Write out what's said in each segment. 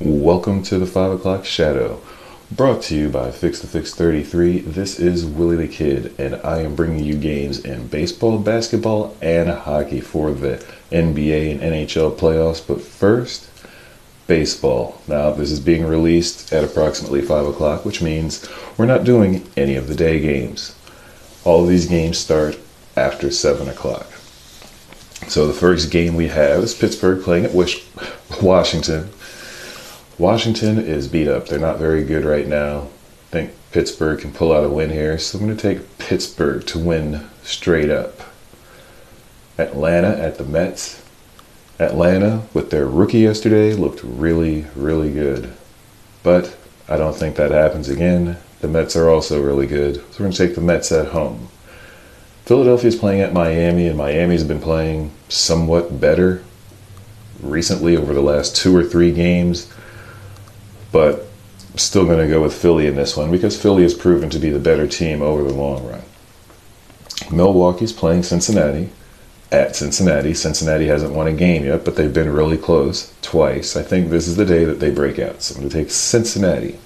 Welcome to the 5 o'clock shadow. Brought to you by Fix the Fix 33. This is Willie the Kid, and I am bringing you games in baseball, basketball, and hockey for the NBA and NHL playoffs. But first, baseball. Now, this is being released at approximately 5 o'clock, which means we're not doing any of the day games. All of these games start after 7 o'clock. So the first game we have is Pittsburgh playing at Washington. Washington is beat up. They're not very good right now. I think Pittsburgh can pull out a win here. So I'm going to take Pittsburgh to win straight up. Atlanta at the Mets. Atlanta, with their rookie yesterday, looked really, really good. But I don't think that happens again. The Mets are also really good. So we're going to take the Mets at home. Philadelphia is playing at Miami, and Miami's been playing somewhat better recently over the last two or three games but still going to go with Philly in this one because Philly has proven to be the better team over the long run. Milwaukee's playing Cincinnati at Cincinnati. Cincinnati hasn't won a game yet, but they've been really close twice. I think this is the day that they break out. So I'm going to take Cincinnati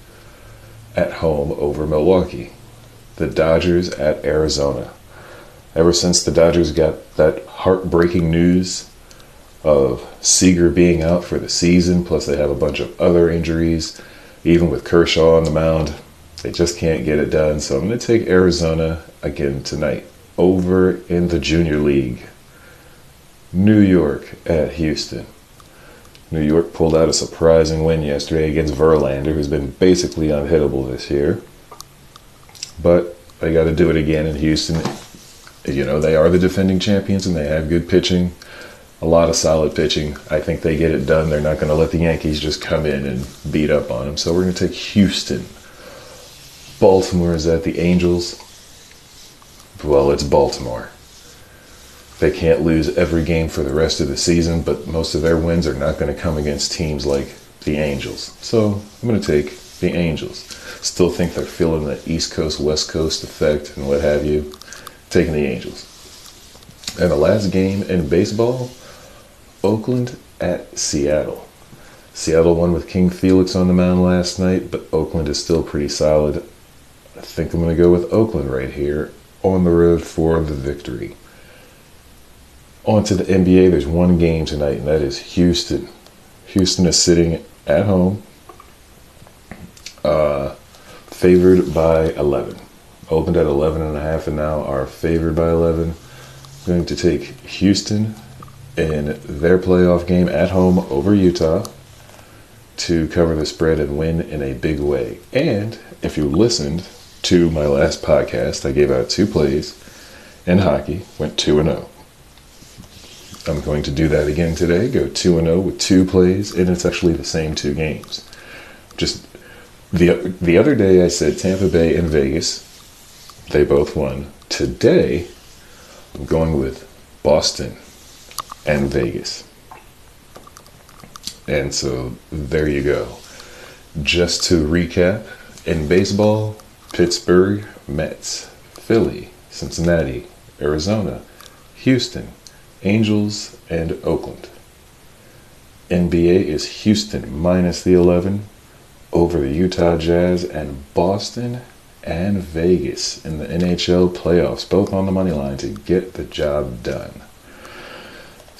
at home over Milwaukee. The Dodgers at Arizona. Ever since the Dodgers got that heartbreaking news of Seager being out for the season, plus they have a bunch of other injuries. Even with Kershaw on the mound, they just can't get it done. So I'm going to take Arizona again tonight over in the Junior League. New York at Houston. New York pulled out a surprising win yesterday against Verlander, who's been basically unhittable this year. But they got to do it again in Houston. You know, they are the defending champions and they have good pitching a lot of solid pitching. I think they get it done. They're not going to let the Yankees just come in and beat up on them. So we're going to take Houston. Baltimore is at the Angels. Well, it's Baltimore. They can't lose every game for the rest of the season, but most of their wins are not going to come against teams like the Angels. So I'm going to take the Angels. Still think they're feeling the East Coast, West Coast effect and what have you. Taking the Angels. And the last game in baseball Oakland at Seattle. Seattle won with King Felix on the mound last night, but Oakland is still pretty solid. I think I'm going to go with Oakland right here on the road for the victory. On to the NBA. There's one game tonight, and that is Houston. Houston is sitting at home, uh, favored by 11. Opened at 11 and a half, and now are favored by 11. I'm going to take Houston in their playoff game at home over Utah to cover the spread and win in a big way. And if you listened to my last podcast, I gave out two plays in hockey, went 2 and 0. I'm going to do that again today, go 2 and 0 with two plays, and it's actually the same two games. Just the the other day I said Tampa Bay and Vegas. They both won. Today I'm going with Boston and Vegas. And so there you go. Just to recap, in baseball, Pittsburgh, Mets, Philly, Cincinnati, Arizona, Houston, Angels, and Oakland. NBA is Houston minus the 11 over the Utah Jazz and Boston and Vegas in the NHL playoffs, both on the money line to get the job done.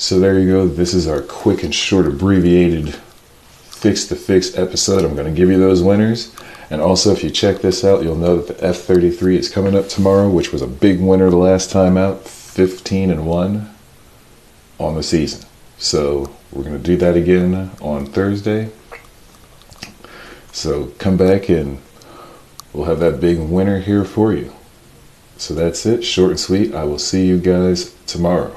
So there you go. This is our quick and short abbreviated fix the fix episode. I'm going to give you those winners. And also, if you check this out, you'll know that the F33 is coming up tomorrow, which was a big winner the last time out 15 and 1 on the season. So we're going to do that again on Thursday. So come back and we'll have that big winner here for you. So that's it, short and sweet. I will see you guys tomorrow.